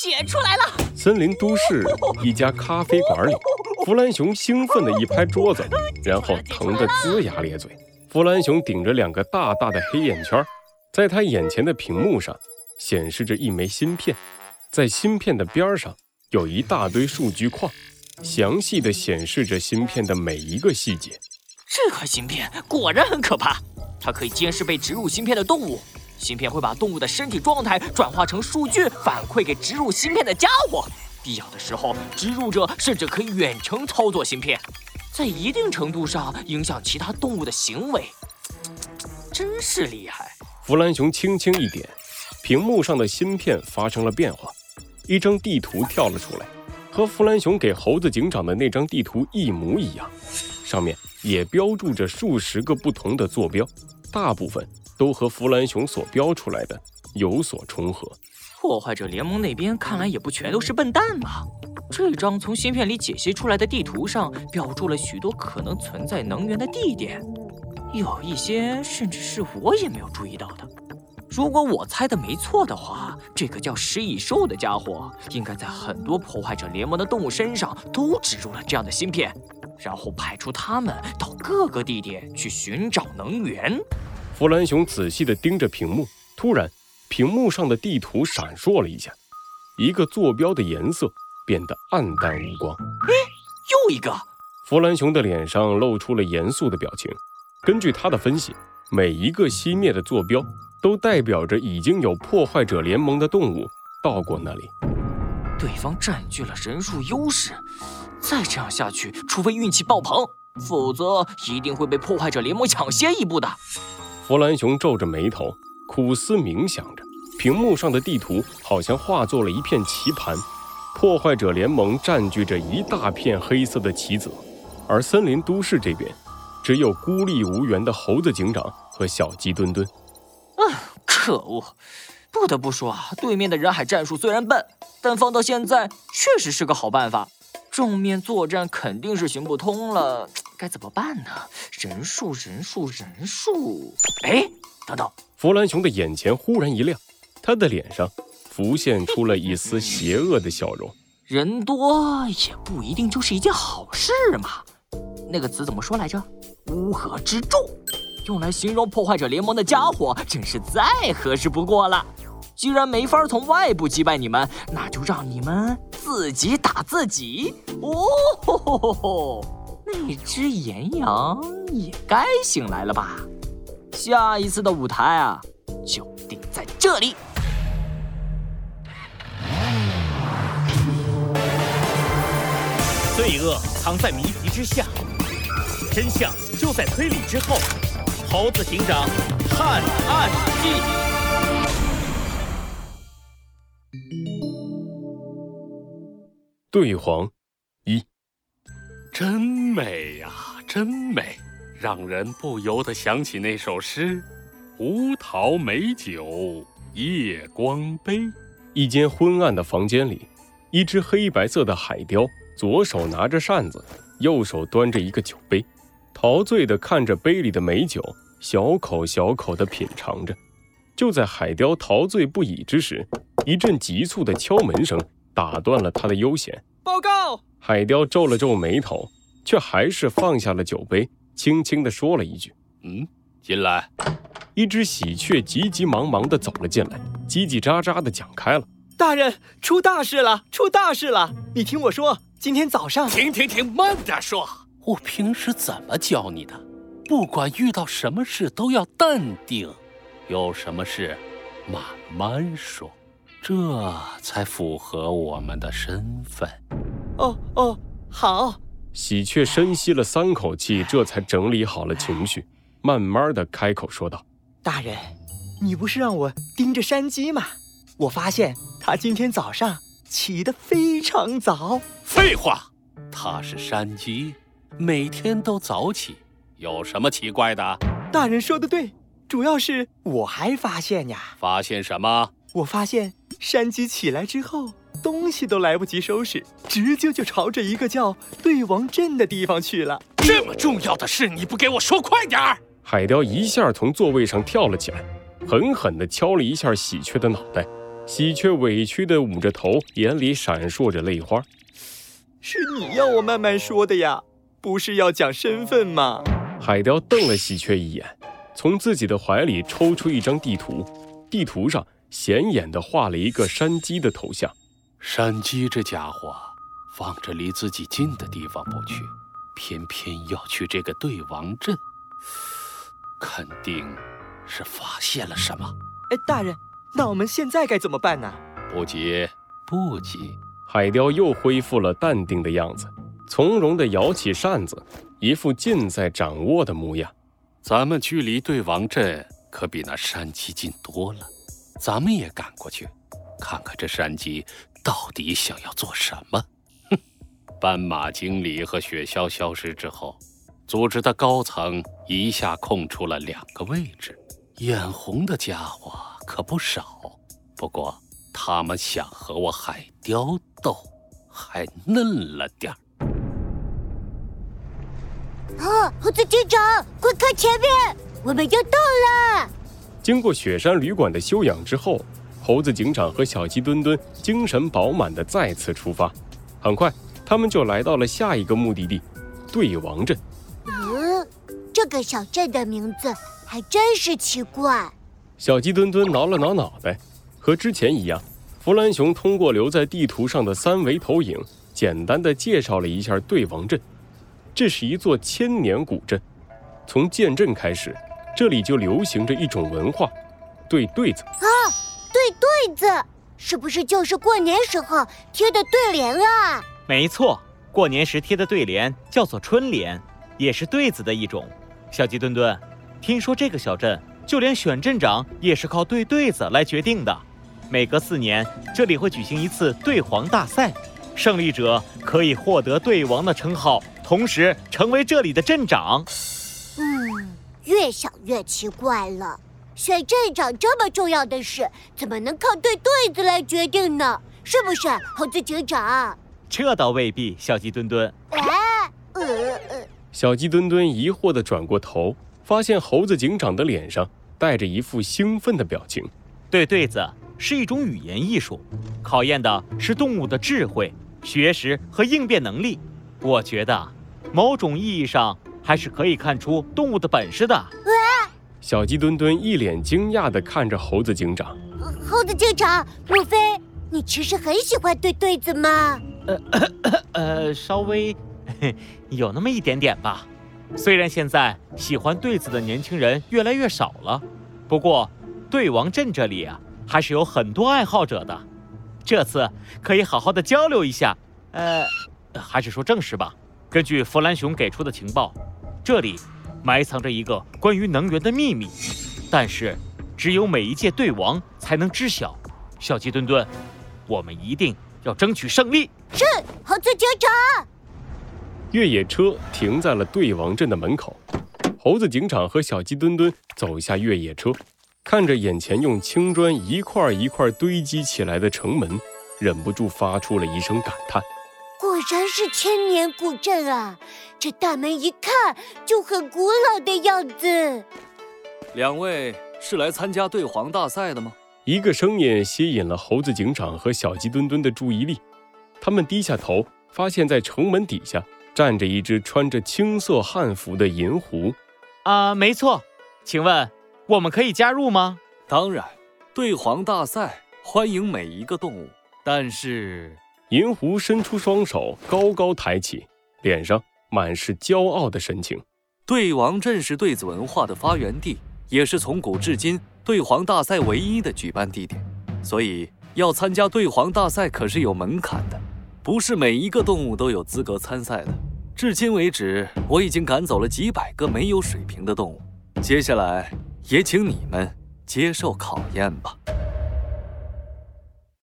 解出来了！森林都市一家咖啡馆里，弗兰熊兴奋地一拍桌子，然后疼得龇牙咧嘴。弗兰熊顶着两个大大的黑眼圈，在他眼前的屏幕上显示着一枚芯片，在芯片的边上有一大堆数据框，详细的显示着芯片的每一个细节。这块芯片果然很可怕，它可以监视被植入芯片的动物。芯片会把动物的身体状态转化成数据，反馈给植入芯片的家伙。必要的时候，植入者甚至可以远程操作芯片，在一定程度上影响其他动物的行为。真是厉害！弗兰熊轻轻一点，屏幕上的芯片发生了变化，一张地图跳了出来，和弗兰熊给猴子警长的那张地图一模一样，上面也标注着数十个不同的坐标，大部分。都和弗兰熊所标出来的有所重合。破坏者联盟那边看来也不全都是笨蛋吧？这张从芯片里解析出来的地图上标注了许多可能存在能源的地点，有一些甚至是我也没有注意到的。如果我猜的没错的话，这个叫食蚁兽的家伙应该在很多破坏者联盟的动物身上都植入了这样的芯片，然后派出他们到各个地点去寻找能源。弗兰熊仔细地盯着屏幕，突然，屏幕上的地图闪烁了一下，一个坐标的颜色变得暗淡无光。哎，又一个！弗兰熊的脸上露出了严肃的表情。根据他的分析，每一个熄灭的坐标都代表着已经有破坏者联盟的动物到过那里。对方占据了人数优势，再这样下去，除非运气爆棚，否则一定会被破坏者联盟抢先一步的。弗兰熊皱着眉头，苦思冥想着。屏幕上的地图好像化作了一片棋盘，破坏者联盟占据着一大片黑色的棋子，而森林都市这边，只有孤立无援的猴子警长和小鸡墩墩。啊，可恶！不得不说啊，对面的人海战术虽然笨，但放到现在确实是个好办法。正面作战肯定是行不通了，该怎么办呢？人数，人数，人数。哎，等等！弗兰熊的眼前忽然一亮，他的脸上浮现出了一丝邪恶的笑容。人多也不一定就是一件好事嘛。那个词怎么说来着？乌合之众，用来形容破坏者联盟的家伙，真是再合适不过了。既然没法从外部击败你们，那就让你们自己打自己。哦吼吼吼！那只岩羊也该醒来了吧？下一次的舞台啊，就定在这里。罪恶藏在谜题之下，真相就在推理之后。猴子警长探案记。对黄，一，真美呀，真美，让人不由得想起那首诗：“胡桃美酒夜光杯。”一间昏暗的房间里，一只黑白色的海雕，左手拿着扇子，右手端着一个酒杯，陶醉地看着杯里的美酒，小口小口地品尝着。就在海雕陶醉不已之时，一阵急促的敲门声。打断了他的悠闲。报告！海雕皱了皱眉头，却还是放下了酒杯，轻轻地说了一句：“嗯，进来。”一只喜鹊急急忙忙地走了进来，叽叽喳喳地讲开了：“大人，出大事了！出大事了！你听我说，今天早上……停停停，慢点说。我平时怎么教你的？不管遇到什么事都要淡定，有什么事，慢慢说。”这才符合我们的身份。哦哦，好。喜鹊深吸了三口气，这才整理好了情绪，慢慢的开口说道：“大人，你不是让我盯着山鸡吗？我发现它今天早上起得非常早。”废话，它是山鸡，每天都早起，有什么奇怪的？大人说的对，主要是我还发现呀。发现什么？我发现。山鸡起来之后，东西都来不及收拾，直接就朝着一个叫对王镇的地方去了。这么重要的事，你不给我说快点儿！海雕一下从座位上跳了起来，狠狠地敲了一下喜鹊的脑袋，喜鹊委屈地捂着头，眼里闪烁着泪花。是你要我慢慢说的呀，不是要讲身份吗？海雕瞪了喜鹊一眼，从自己的怀里抽出一张地图，地图上显眼地画了一个山鸡的头像。山鸡这家伙，放着离自己近的地方不去，偏偏要去这个对王镇，肯定是发现了什么。哎，大人，那我们现在该怎么办呢？不急，不急。海雕又恢复了淡定的样子，从容地摇起扇子，一副尽在掌握的模样。咱们距离对王镇可比那山鸡近多了，咱们也赶过去，看看这山鸡到底想要做什么。哼！斑马经理和雪橇消失之后，组织的高层一下空出了两个位置，眼红的家伙可不少。不过他们想和我海雕。斗还嫩了点儿。啊，猴子警长，快看前面，我们要到了！经过雪山旅馆的休养之后，猴子警长和小鸡墩墩精神饱满的再次出发。很快，他们就来到了下一个目的地——对王镇。嗯，这个小镇的名字还真是奇怪。小鸡墩墩挠了挠脑袋，和之前一样。弗兰熊通过留在地图上的三维投影，简单的介绍了一下对王镇。这是一座千年古镇，从建镇开始，这里就流行着一种文化——对对子。啊，对对子，是不是就是过年时候贴的对联啊？没错，过年时贴的对联叫做春联，也是对子的一种。小鸡墩墩，听说这个小镇就连选镇长也是靠对对子来决定的。每隔四年，这里会举行一次对皇大赛，胜利者可以获得对王的称号，同时成为这里的镇长。嗯，越想越奇怪了，选镇长这么重要的事，怎么能靠对对子来决定呢？是不是，猴子警长？这倒未必，小鸡墩墩。哎，呃呃，小鸡墩墩疑惑地转过头，发现猴子警长的脸上带着一副兴奋的表情。对对子。是一种语言艺术，考验的是动物的智慧、学识和应变能力。我觉得，某种意义上还是可以看出动物的本事的。小鸡墩墩一脸惊讶地看着猴子警长。猴子警长，莫非你其实很喜欢对对子吗？呃呃，稍微 有那么一点点吧。虽然现在喜欢对子的年轻人越来越少了，不过对王镇这里啊。还是有很多爱好者的，这次可以好好的交流一下。呃，还是说正事吧。根据弗兰熊给出的情报，这里埋藏着一个关于能源的秘密，但是只有每一届队王才能知晓。小鸡墩墩，我们一定要争取胜利。是，猴子警长。越野车停在了队王镇的门口，猴子警长和小鸡墩墩走下越野车。看着眼前用青砖一块一块堆积起来的城门，忍不住发出了一声感叹：“果然是千年古镇啊！这大门一看就很古老的样子。”两位是来参加对皇大赛的吗？一个声音吸引了猴子警长和小鸡墩墩的注意力。他们低下头，发现在城门底下站着一只穿着青色汉服的银狐。啊，没错，请问。我们可以加入吗？当然，对皇大赛欢迎每一个动物。但是，银狐伸出双手，高高抬起，脸上满是骄傲的神情。对王镇是对子文化的发源地，也是从古至今对皇大赛唯一的举办地点。所以，要参加对皇大赛可是有门槛的，不是每一个动物都有资格参赛的。至今为止，我已经赶走了几百个没有水平的动物。接下来。也请你们接受考验吧。